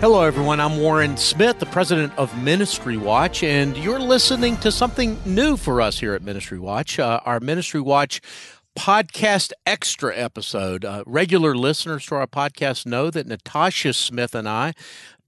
Hello, everyone. I'm Warren Smith, the president of Ministry Watch, and you're listening to something new for us here at Ministry Watch. Uh, our Ministry Watch podcast extra episode. Uh, regular listeners to our podcast know that Natasha Smith and I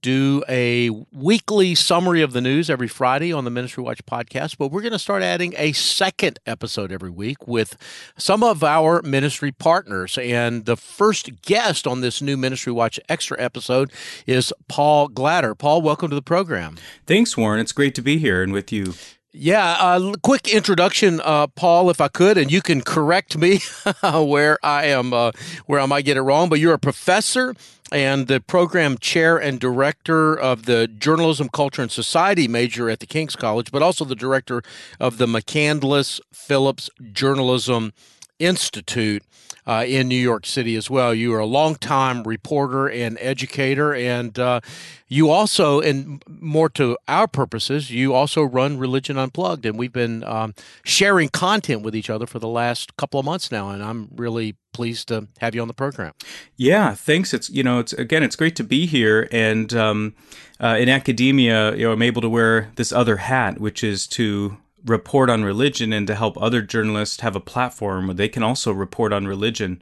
do a weekly summary of the news every Friday on the Ministry Watch podcast, but we're going to start adding a second episode every week with some of our ministry partners. And the first guest on this new Ministry Watch extra episode is Paul Glader. Paul, welcome to the program. Thanks, Warren. It's great to be here and with you. Yeah, uh, quick introduction, uh, Paul, if I could, and you can correct me where I am, uh, where I might get it wrong. But you're a professor and the program chair and director of the Journalism, Culture, and Society major at the King's College, but also the director of the McCandlish Phillips Journalism Institute uh, in New York City as well. You are a longtime reporter and educator, and uh, you also, and more to our purposes, you also run Religion Unplugged, and we've been um, sharing content with each other for the last couple of months now, and I'm really pleased to have you on the program. Yeah, thanks. It's you know, it's again, it's great to be here, and um, uh, in academia, you know, I'm able to wear this other hat, which is to report on religion and to help other journalists have a platform where they can also report on religion.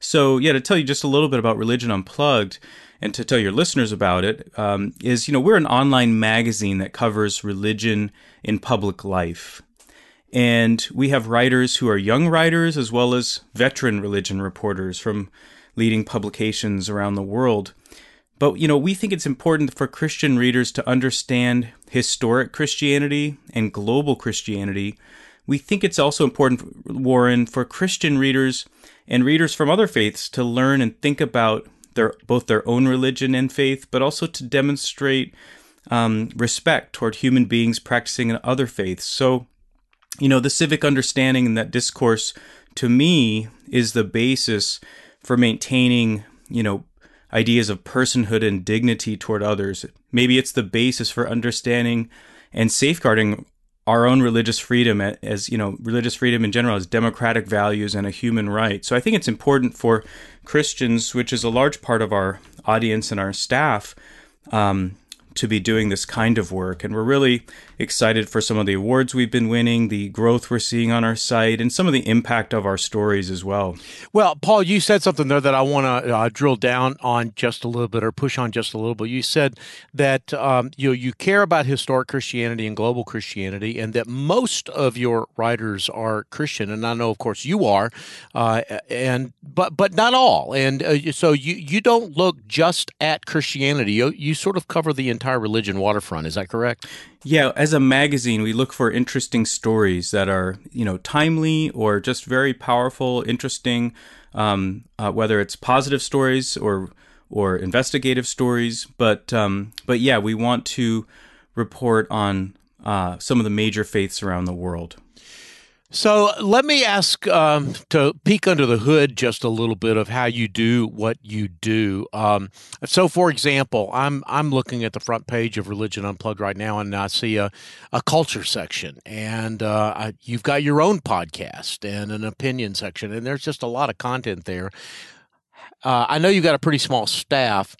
So, yeah, to tell you just a little bit about Religion Unplugged and to tell your listeners about it um, is, you know, we're an online magazine that covers religion in public life. And we have writers who are young writers as well as veteran religion reporters from leading publications around the world. But, you know, we think it's important for Christian readers to understand historic Christianity and global Christianity. We think it's also important, Warren, for Christian readers and readers from other faiths to learn and think about their both their own religion and faith, but also to demonstrate um, respect toward human beings practicing in other faiths. So, you know, the civic understanding and that discourse, to me, is the basis for maintaining, you know, ideas of personhood and dignity toward others. Maybe it's the basis for understanding and safeguarding our own religious freedom as, you know, religious freedom in general as democratic values and a human right. So I think it's important for Christians, which is a large part of our audience and our staff, um, to be doing this kind of work. And we're really excited for some of the awards we've been winning, the growth we're seeing on our site, and some of the impact of our stories as well. Well, Paul, you said something there that I want to uh, drill down on just a little bit or push on just a little bit. You said that um, you know, you care about historic Christianity and global Christianity, and that most of your writers are Christian. And I know, of course, you are, uh, and but but not all. And uh, so you you don't look just at Christianity. You you sort of cover the entire entire religion waterfront. Is that correct? Yeah, as a magazine, we look for interesting stories that are, you know, timely or just very powerful, interesting, um, uh, whether it's positive stories or or investigative stories. But um, but yeah, we want to report on uh, some of the major faiths around the world. So let me ask um, to peek under the hood just a little bit of how you do what you do. Um, so, for example, I'm I'm looking at the front page of Religion Unplugged right now, and I see a, a culture section, and uh, I, you've got your own podcast and an opinion section, and there's just a lot of content there. Uh, I know you've got a pretty small staff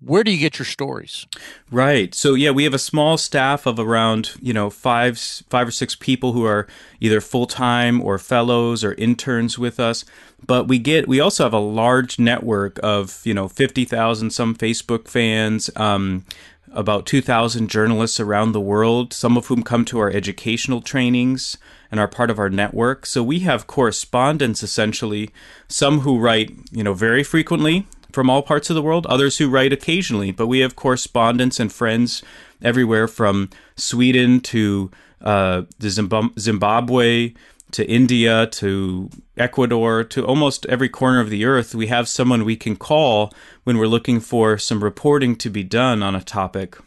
where do you get your stories? Right. So yeah we have a small staff of around you know five five or six people who are either full-time or fellows or interns with us. But we get we also have a large network of you know 50,000 some Facebook fans um, about 2,000 journalists around the world, some of whom come to our educational trainings and are part of our network. So we have correspondents essentially, some who write, you know, very frequently, from all parts of the world, others who write occasionally, but we have correspondents and friends everywhere from Sweden to uh, Zimbabwe to India to Ecuador to almost every corner of the earth. We have someone we can call when we're looking for some reporting to be done on a topic,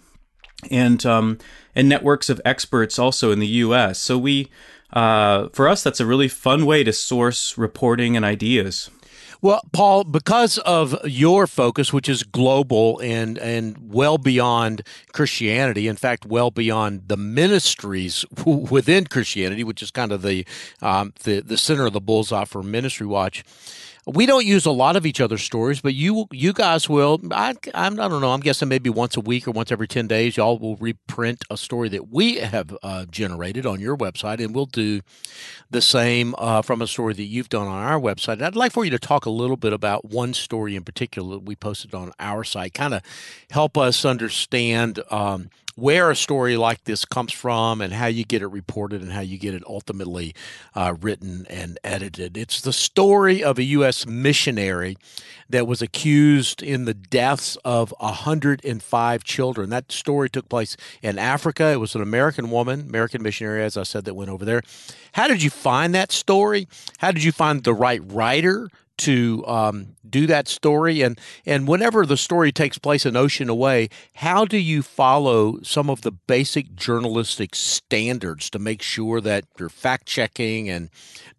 and um, and networks of experts also in the U.S. So we, uh, for us, that's a really fun way to source reporting and ideas. Well, Paul, because of your focus, which is global and and well beyond Christianity, in fact, well beyond the ministries within Christianity, which is kind of the um, the the center of the bullseye for Ministry Watch. We don't use a lot of each other's stories, but you you guys will. I, I'm, I don't know. I'm guessing maybe once a week or once every ten days, y'all will reprint a story that we have uh, generated on your website, and we'll do the same uh, from a story that you've done on our website. And I'd like for you to talk a little bit about one story in particular that we posted on our site, kind of help us understand um, where a story like this comes from and how you get it reported and how you get it ultimately uh, written and edited. It's the story of a U.S. missionary that was accused in the deaths of 105 children. That story took place in Africa. It was an American woman, American missionary, as I said, that went over there. How did you find that story? How did you find the right writer to um, do that story. And and whenever the story takes place an ocean away how do you follow some of the basic journalistic standards to make sure that you're fact checking and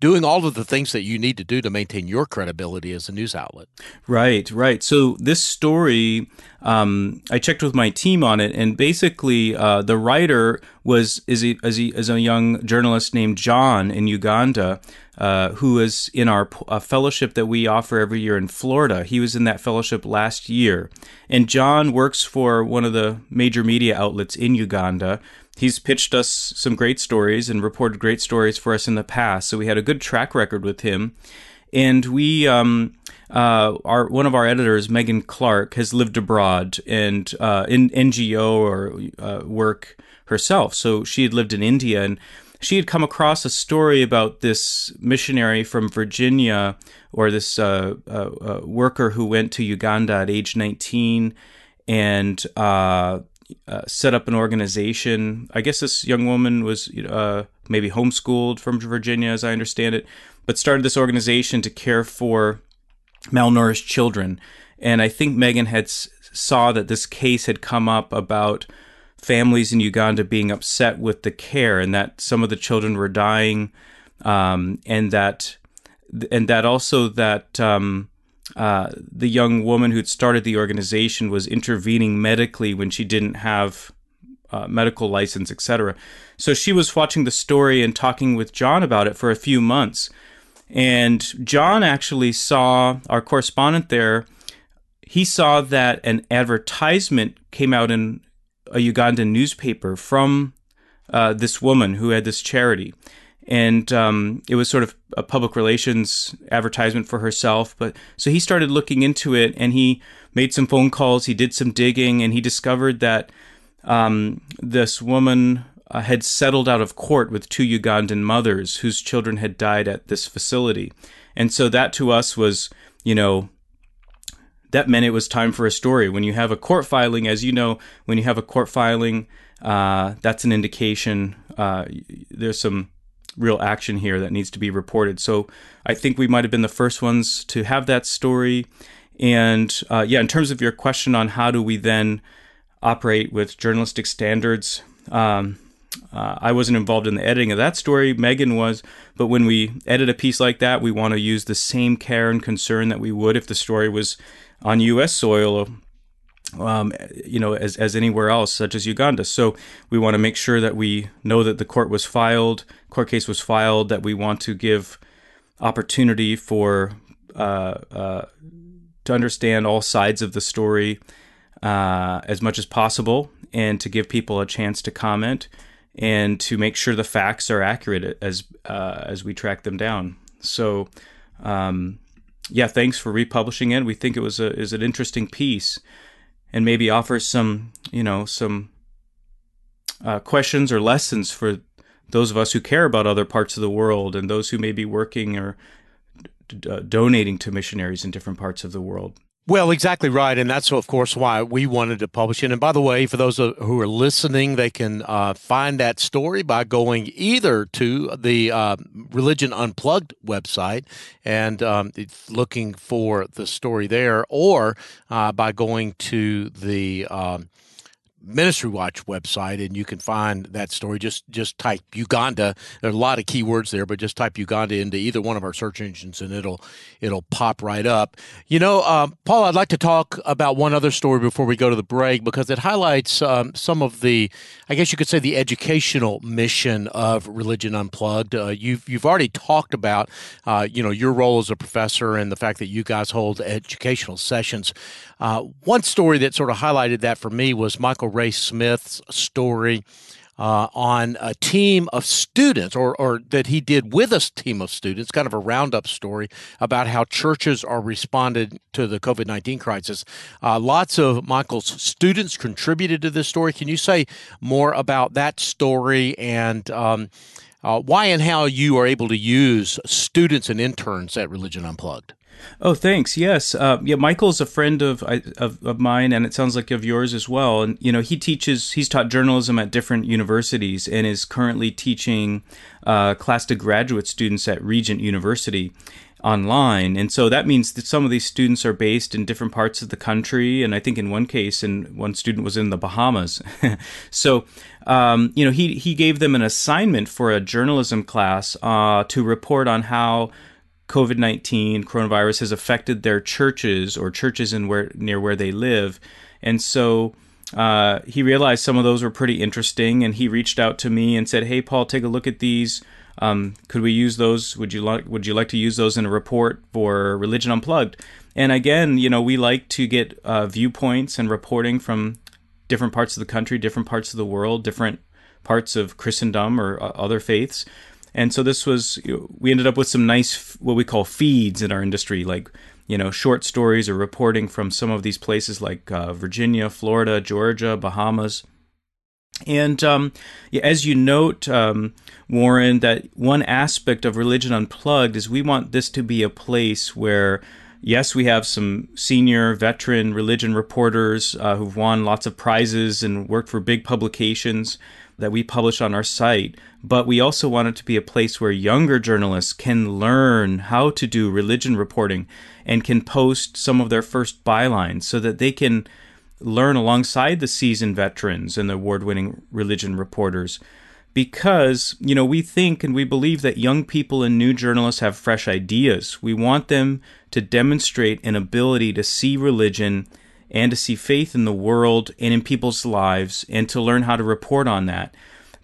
doing all of the things that you need to do to maintain your credibility as a news outlet? Right right. So this story um, I checked with my team on it, and basically, uh, the writer was is a, is, is a young journalist named John in Uganda, uh, who is in our fellowship that we offer every year in Florida. He was in that fellowship last year. And John works for one of the major media outlets in Uganda. He's pitched us some great stories and reported great stories for us in the past. So we had a good track record with him. And we, um, uh, our one of our editors, Megan Clark, has lived abroad and uh, in NGO or uh, work herself. So she had lived in India and she had come across a story about this missionary from Virginia or this uh, uh, uh, worker who went to Uganda at age 19 and uh, uh, set up an organization. I guess this young woman was maybe homeschooled from Virginia, as I understand it, but started this organization to care for malnourished children. And I think Megan had saw that this case had come up about families in Uganda being upset with the care and that some of the children were dying, um, and that and that also that um, uh, the young woman who'd started the organization was intervening medically when she didn't have uh, medical license, etc. So she was watching the story and talking with John about it for a few months. And John actually saw our correspondent there. He saw that an advertisement came out in a Ugandan newspaper from uh, this woman who had this charity. And um, it was sort of a public relations advertisement for herself. But so he started looking into it and he made some phone calls, he did some digging, and he discovered that um, this woman uh, had settled out of court with two Ugandan mothers whose children had died at this facility. And so that to us was, you know, that meant it was time for a story. When you have a court filing, as you know, when you have a court filing, uh, that's an indication uh, there's some real action here that needs to be reported. So I think we might have been the first ones to have that story. And uh, yeah, in terms of your question on how do we then operate with journalistic standards, um, uh, I wasn't involved in the editing of that story. Megan was, but when we edit a piece like that, we want to use the same care and concern that we would if the story was on U.S. soil, um, you know, as, as anywhere else, such as Uganda. So we want to make sure that we know that the court was filed, court case was filed, that we want to give opportunity for uh, uh, to understand all sides of the story uh, as much as possible, and to give people a chance to comment and to make sure the facts are accurate as uh, as we track them down. So. Um, yeah, thanks for republishing it. We think it was a is an interesting piece, and maybe offers some you know some uh, questions or lessons for those of us who care about other parts of the world and those who may be working or d- uh, donating to missionaries in different parts of the world. Well, exactly right. And that's, of course, why we wanted to publish it. And by the way, for those who are listening, they can uh, find that story by going either to the uh, Religion Unplugged website and um, looking for the story there, or uh, by going to the um, Ministry Watch website, and you can find that story. Just just type Uganda. There are a lot of keywords there, but just type Uganda into either one of our search engines, and it'll it'll pop right up. You know, um, Paul, I'd like to talk about one other story before we go to the break because it highlights um, some of the, I guess you could say, the educational mission of Religion Unplugged. Uh, you've you've already talked about, uh, you know, your role as a professor and the fact that you guys hold educational sessions. Uh, one story that sort of highlighted that for me was Michael Ray Smith's story uh, on a team of students, or, or that he did with a team of students, kind of a roundup story about how churches are responded to the COVID 19 crisis. Uh, lots of Michael's students contributed to this story. Can you say more about that story and um, uh, why and how you are able to use students and interns at Religion Unplugged? Oh, thanks. Yes, uh, yeah. Michael's a friend of, of of mine, and it sounds like of yours as well. And you know, he teaches. He's taught journalism at different universities, and is currently teaching uh, class to graduate students at Regent University online. And so that means that some of these students are based in different parts of the country. And I think in one case, and one student was in the Bahamas. so, um, you know, he, he gave them an assignment for a journalism class uh, to report on how COVID 19 coronavirus has affected their churches or churches in where near where they live. And so uh, he realized some of those were pretty interesting and he reached out to me and said, Hey, Paul, take a look at these. Um, could we use those? Would you like Would you like to use those in a report for Religion Unplugged? And again, you know, we like to get uh, viewpoints and reporting from different parts of the country, different parts of the world, different parts of Christendom or uh, other faiths. And so this was, we ended up with some nice, what we call feeds in our industry, like, you know, short stories or reporting from some of these places like uh, Virginia, Florida, Georgia, Bahamas. And um, as you note, um, Warren, that one aspect of Religion Unplugged is we want this to be a place where, yes, we have some senior veteran religion reporters uh, who've won lots of prizes and worked for big publications that we publish on our site, but we also want it to be a place where younger journalists can learn how to do religion reporting and can post some of their first bylines so that they can learn alongside the seasoned veterans and the award winning religion reporters. Because, you know, we think and we believe that young people and new journalists have fresh ideas. We want them to demonstrate an ability to see religion and to see faith in the world and in people's lives and to learn how to report on that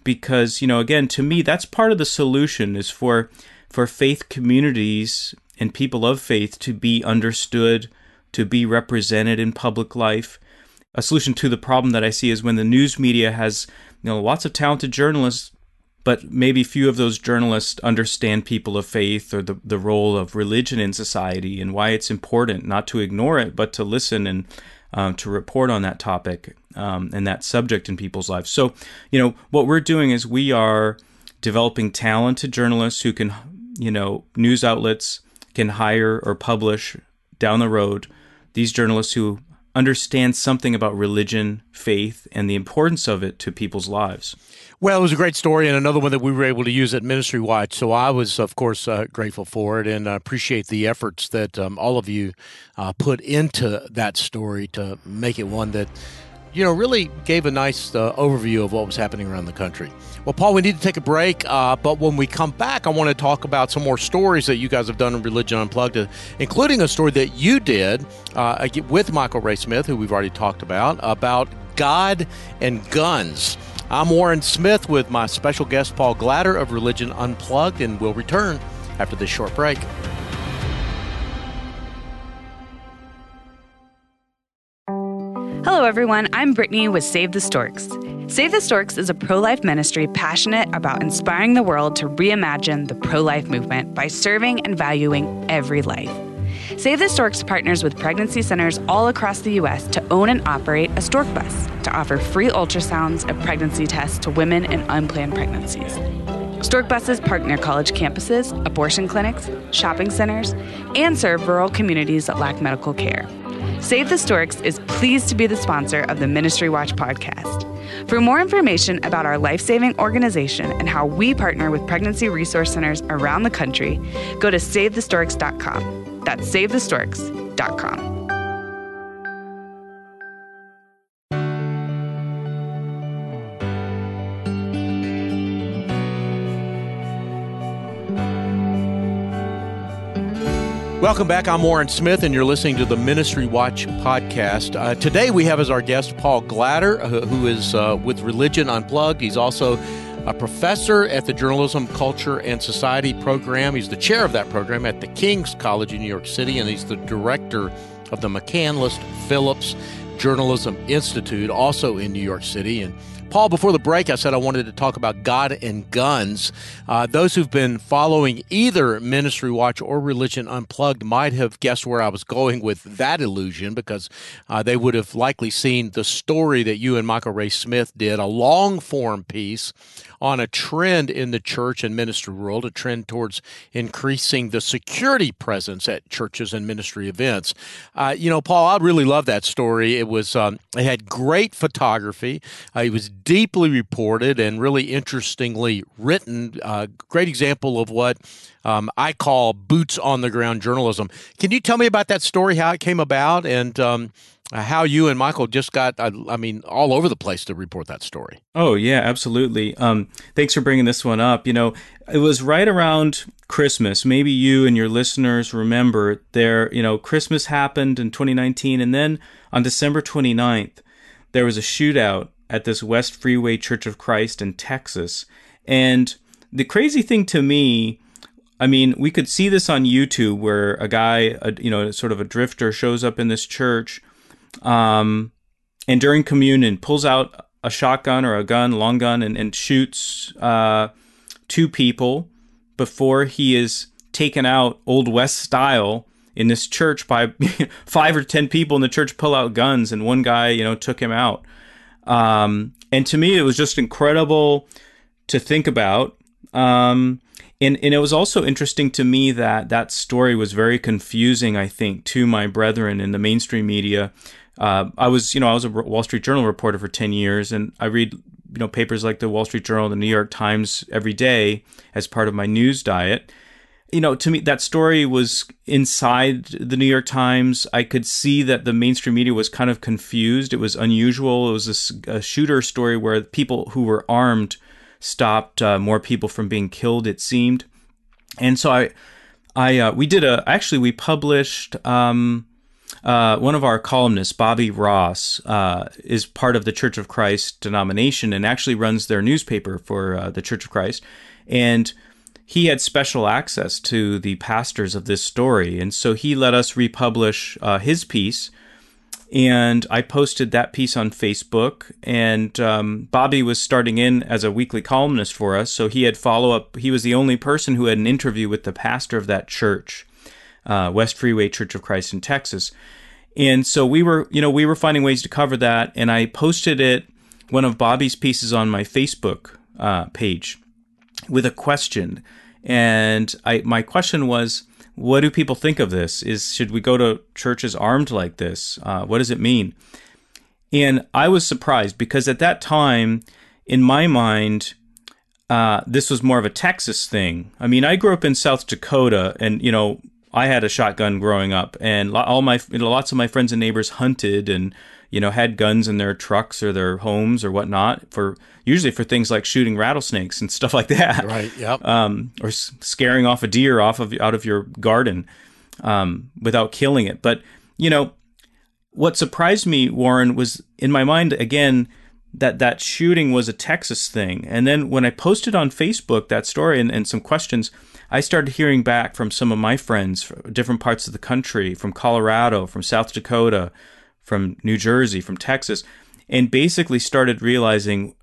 because you know again to me that's part of the solution is for for faith communities and people of faith to be understood to be represented in public life. A solution to the problem that i see is when the news media has you know lots of talented journalists but maybe few of those journalists understand people of faith or the, the role of religion in society and why it's important not to ignore it but to listen and um, to report on that topic um, and that subject in people's lives. So, you know, what we're doing is we are developing talented journalists who can, you know, news outlets can hire or publish down the road these journalists who understand something about religion, faith, and the importance of it to people's lives. Well, it was a great story and another one that we were able to use at Ministry Watch. So I was, of course, uh, grateful for it and uh, appreciate the efforts that um, all of you uh, put into that story to make it one that, you know, really gave a nice uh, overview of what was happening around the country. Well, Paul, we need to take a break, uh, but when we come back, I want to talk about some more stories that you guys have done in Religion Unplugged, uh, including a story that you did with Michael Ray Smith, who we've already talked about, about God and guns. I'm Warren Smith with my special guest, Paul Glader of Religion Unplugged, and we'll return after this short break. Hello, everyone. I'm Brittany with Save the Storks. Save the Storks is a pro life ministry passionate about inspiring the world to reimagine the pro life movement by serving and valuing every life. Save the Storks partners with pregnancy centers all across the U.S. to own and operate a stork bus to offer free ultrasounds and pregnancy tests to women in unplanned pregnancies. Stork buses park near college campuses, abortion clinics, shopping centers, and serve rural communities that lack medical care. Save the Storks is pleased to be the sponsor of the Ministry Watch podcast. For more information about our life saving organization and how we partner with pregnancy resource centers around the country, go to SaveTheStorks.com. That's SaveTheStorks.com. Welcome back. I'm Warren Smith, and you're listening to the Ministry Watch podcast. Uh, today, we have as our guest Paul Glader, uh, who is uh, with Religion Unplugged. He's also a professor at the Journalism, Culture, and Society program. He's the chair of that program at the King's College in New York City, and he's the director of the McCandlish Phillips Journalism Institute, also in New York City. And Paul, before the break, I said I wanted to talk about God and guns. Uh, those who've been following either Ministry Watch or Religion Unplugged might have guessed where I was going with that illusion because uh, they would have likely seen the story that you and Michael Ray Smith did, a long form piece on a trend in the church and ministry world, a trend towards increasing the security presence at churches and ministry events. Uh, you know, Paul, I really love that story. It was um, it had great photography. Uh, it was deeply reported and really interestingly written. Uh, great example of what um, I call boots on the ground journalism. Can you tell me about that story, how it came about, and um, how you and Michael just got, uh, I mean, all over the place to report that story. Oh, yeah, absolutely. Um, thanks for bringing this one up. You know, it was right around Christmas. Maybe you and your listeners remember there, you know, Christmas happened in 2019. And then on December 29th, there was a shootout at this West Freeway Church of Christ in Texas. And the crazy thing to me, I mean, we could see this on YouTube where a guy, a, you know, sort of a drifter shows up in this church um, and during communion pulls out a shotgun or a gun, long gun, and, and shoots uh, two people before he is taken out Old West style in this church by five or ten people in the church pull out guns, and one guy, you know, took him out. Um, and to me, it was just incredible to think about. Um, and, and it was also interesting to me that that story was very confusing, I think, to my brethren in the mainstream media uh, I was, you know, I was a Wall Street Journal reporter for 10 years, and I read, you know, papers like the Wall Street Journal, the New York Times every day as part of my news diet. You know, to me, that story was inside the New York Times. I could see that the mainstream media was kind of confused. It was unusual. It was a, a shooter story where people who were armed stopped uh, more people from being killed. It seemed, and so I, I, uh, we did a. Actually, we published. Um, uh, one of our columnists, Bobby Ross, uh, is part of the Church of Christ denomination and actually runs their newspaper for uh, the Church of Christ. And he had special access to the pastors of this story. And so he let us republish uh, his piece. And I posted that piece on Facebook. And um, Bobby was starting in as a weekly columnist for us. So he had follow up. He was the only person who had an interview with the pastor of that church. Uh, West Freeway Church of Christ in Texas. And so we were, you know, we were finding ways to cover that. And I posted it, one of Bobby's pieces on my Facebook uh, page with a question. And I, my question was, what do people think of this? Is should we go to churches armed like this? Uh, what does it mean? And I was surprised because at that time, in my mind, uh, this was more of a Texas thing. I mean, I grew up in South Dakota, and you know, I had a shotgun growing up, and all my lots of my friends and neighbors hunted and you know had guns in their trucks or their homes or whatnot for usually for things like shooting rattlesnakes and stuff like that. Right. Yep. Um, or scaring off a deer off of out of your garden um, without killing it. But you know what surprised me, Warren, was in my mind again that that shooting was a Texas thing. And then when I posted on Facebook that story and, and some questions, I started hearing back from some of my friends from different parts of the country, from Colorado, from South Dakota, from New Jersey, from Texas, and basically started realizing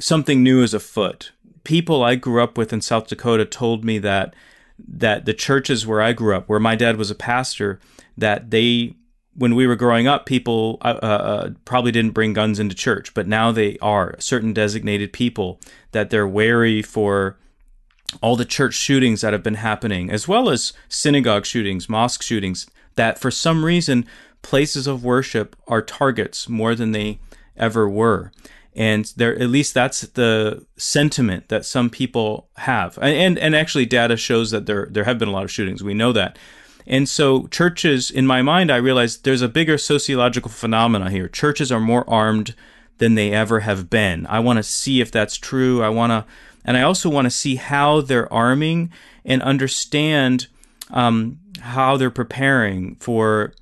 something new is afoot. People I grew up with in South Dakota told me that that the churches where I grew up, where my dad was a pastor, that they when we were growing up, people uh, uh, uh probably didn't bring guns into church, but now they are certain designated people that they're wary for all the church shootings that have been happening, as well as synagogue shootings, mosque shootings, that for some reason places of worship are targets more than they ever were. And there, at least that's the sentiment that some people have. And, and actually, data shows that there there have been a lot of shootings. We know that. And so, churches, in my mind, I realized there's a bigger sociological phenomena here. Churches are more armed than they ever have been. I want to see if that's true. I want to and I also want to see how they're arming and understand um, how they're preparing for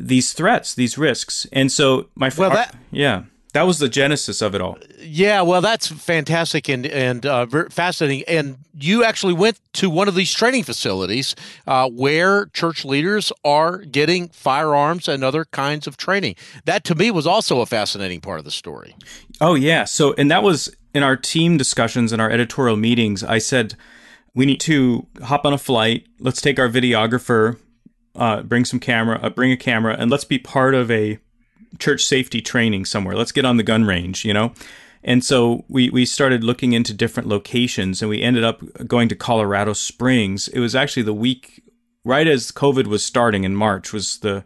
these threats, these risks. And so my well, that, yeah, that was the genesis of it all. Yeah, well, that's fantastic and and uh, fascinating. And you actually went to one of these training facilities uh, where church leaders are getting firearms and other kinds of training. That to me was also a fascinating part of the story. Oh yeah, so and that was in our team discussions and our editorial meetings. I said we need to hop on a flight. Let's take our videographer, uh, bring some camera, uh, bring a camera, and let's be part of a church safety training somewhere. Let's get on the gun range, you know? And so we, we started looking into different locations and we ended up going to Colorado Springs. It was actually the week right as COVID was starting in March was the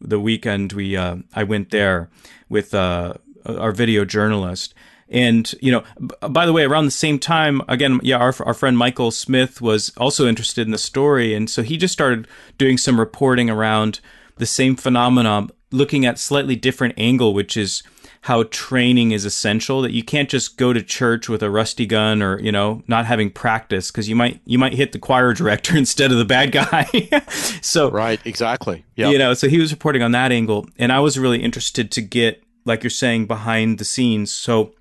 the weekend we uh, I went there with uh, our video journalist. And you know, b- by the way, around the same time, again, yeah, our our friend Michael Smith was also interested in the story, and so he just started doing some reporting around the same phenomenon looking at slightly different angle, which is how training is essential that you can't just go to church with a rusty gun or you know not having practice because you might you might hit the choir director instead of the bad guy. So right exactly. Yeah you know so he was reporting on that angle. And i was really interested to get like you're saying behind the scenes. So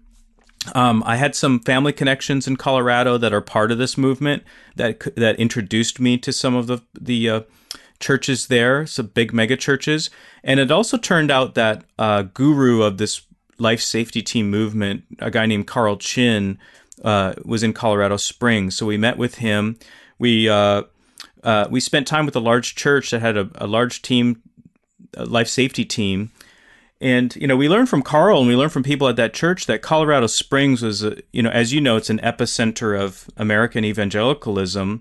um, I had some family connections in Colorado that are part of this movement that that introduced me to some of the the uh, churches there, some big mega churches. And it also turned out that uh, guru of this life safety team movement, a guy named Carl Chinn, uh, was in Colorado Springs. So we met with him. We uh, uh we spent time with a large church that had a, a large team, a life safety team. And you know, we learned from Carl and we learned from people at that church that Colorado Springs was, a, you know, as you know, it's an epicenter of American evangelicalism,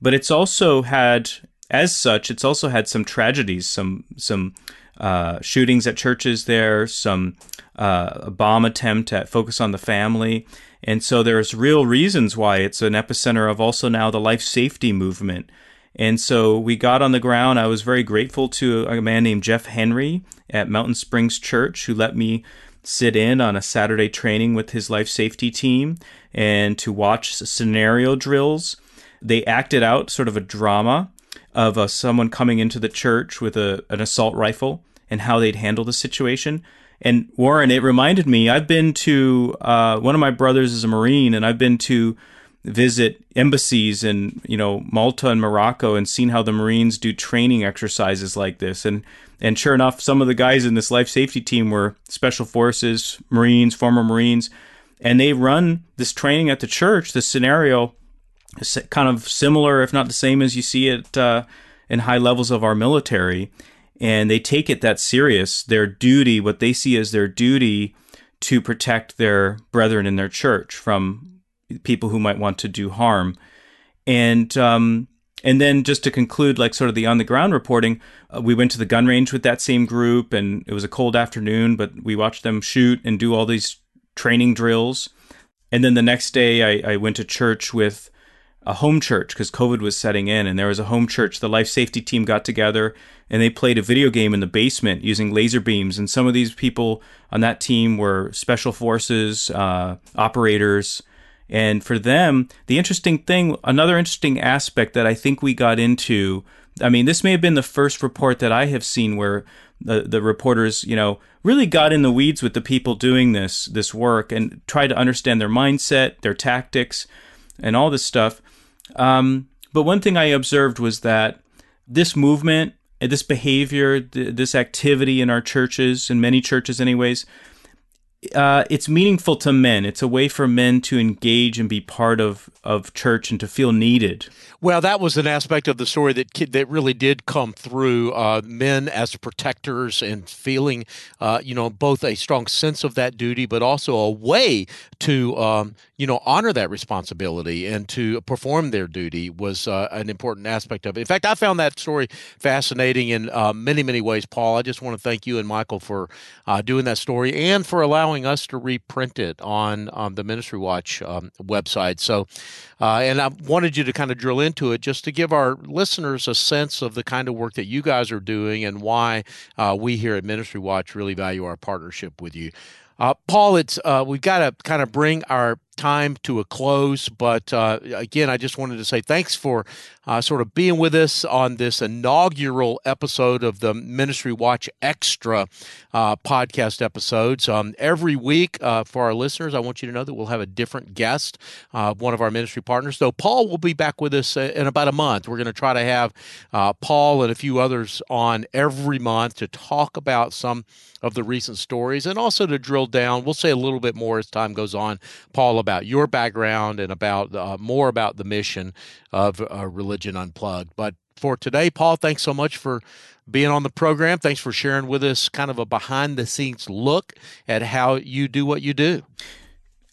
but it's also had as such, it's also had some tragedies, some some uh, shootings at churches there, some uh, bomb attempt at focus on the family, and so there's real reasons why it's an epicenter of also now the life safety movement. And so we got on the ground. I was very grateful to a man named Jeff Henry at Mountain Springs Church who let me sit in on a Saturday training with his life safety team and to watch scenario drills. They acted out sort of a drama of uh, someone coming into the church with a, an assault rifle and how they'd handle the situation. And Warren, it reminded me, I've been to, uh, one of my brothers is a Marine, and I've been to visit embassies in, you know, Malta and Morocco and seen how the Marines do training exercises like this. And, and sure enough, some of the guys in this life safety team were special forces, Marines, former Marines, and they run this training at the church, this scenario is kind of similar, if not the same, as you see it uh, in high levels of our military. And they take it that serious, their duty, what they see as their duty to protect their brethren in their church from people who might want to do harm. And um, and then just to conclude, like sort of the on the ground reporting, uh, we went to the gun range with that same group, and it was a cold afternoon, but we watched them shoot and do all these training drills. And then the next day, I, I went to church with a home church because COVID was setting in, and there was a home church. The life safety team got together and they played a video game in the basement using laser beams. And some of these people on that team were special forces uh, operators. And for them, the interesting thing, another interesting aspect that I think we got into, I mean, this may have been the first report that I have seen where the, the reporters, you know, really got in the weeds with the people doing this this work and tried to understand their mindset, their tactics, and all this stuff. Um, but one thing I observed was that this movement, this behavior, this activity in our churches, in many churches, anyways, uh, it's meaningful to men. It's a way for men to engage and be part of, of church and to feel needed. Well, that was an aspect of the story that that really did come through. Uh, men as protectors and feeling, uh, you know, both a strong sense of that duty, but also a way to, um, you know, honor that responsibility and to perform their duty was uh, an important aspect of it. In fact, I found that story fascinating in uh, many, many ways. Paul, I just want to thank you and Michael for uh, doing that story and for allowing us to reprint it on um, the Ministry Watch um, website. So, uh, and I wanted you to kind of drill into it just to give our listeners a sense of the kind of work that you guys are doing and why uh, we here at Ministry Watch really value our partnership with you. Uh, Paul, it's uh, we've got to kind of bring our time to a close. But uh, again, I just wanted to say thanks for uh, sort of being with us on this inaugural episode of the Ministry Watch Extra uh, podcast episodes. Um, every week uh, for our listeners, I want you to know that we'll have a different guest, uh, one of our ministry partners. Though Paul will be back with us uh, in about a month. We're going to try to have Paul and a few others on every month to talk about some of the recent stories and also to drill down. We'll say a little bit more as time goes on, Paul, about your background and about uh, more about the mission of uh, Religion Unplugged. But for today, Paul, thanks so much for being on the program. Thanks for sharing with us kind of a behind the scenes look at how you do what you do.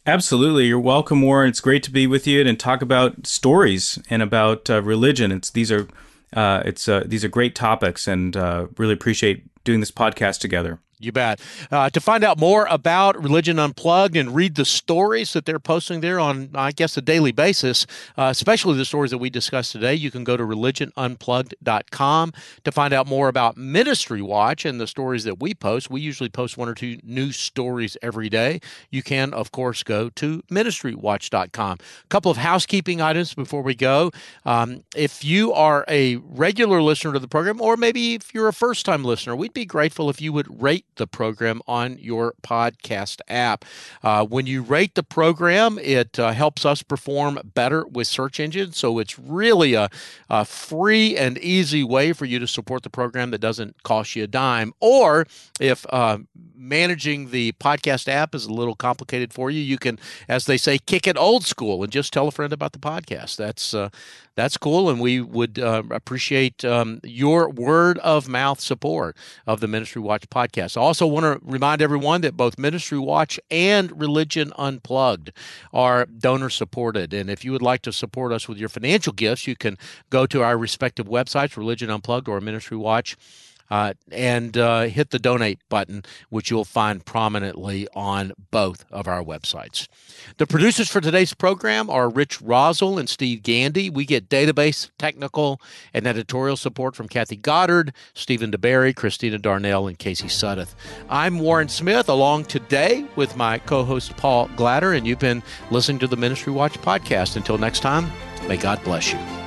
Absolutely, you're welcome, Warren. It's great to be with you and talk about stories and about uh, religion. It's these are uh, it's uh, these are great topics, and uh, really appreciate doing this podcast together. You bet. Uh, to find out more about Religion Unplugged and read the stories that they're posting there on, I guess, a daily basis, uh, especially the stories that we discussed today, you can go to religionunplugged.com to find out more about Ministry Watch and the stories that we post. We usually post one or two new stories every day. You can, of course, go to ministrywatch.com. A couple of housekeeping items before we go. Um, if you are a regular listener to the program, or maybe if you're a first time listener, we'd be grateful if you would rate the program on your podcast app. Uh, when you rate the program, it uh, helps us perform better with search engines. So it's really a, a free and easy way for you to support the program that doesn't cost you a dime. Or if uh, managing the podcast app is a little complicated for you, you can, as they say, kick it old school and just tell a friend about the podcast. That's uh, that's cool, and we would uh, appreciate um, your word of mouth support of the Ministry Watch podcast. I also want to remind everyone that both Ministry Watch and Religion Unplugged are donor supported, and if you would like to support us with your financial gifts, you can go to our respective websites, Religion Unplugged or Ministry Watch uh, and uh, hit the donate button, which you'll find prominently on both of our websites. The producers for today's program are Rich Rosell and Steve Gandy. We get database, technical, and editorial support from Kathy Goddard, Stephen DeBerry, Christina Darnell, and Casey Suddeth. I'm Warren Smith, along today with my co host Paul Glader, and you've been listening to the Ministry Watch podcast. Until next time, may God bless you.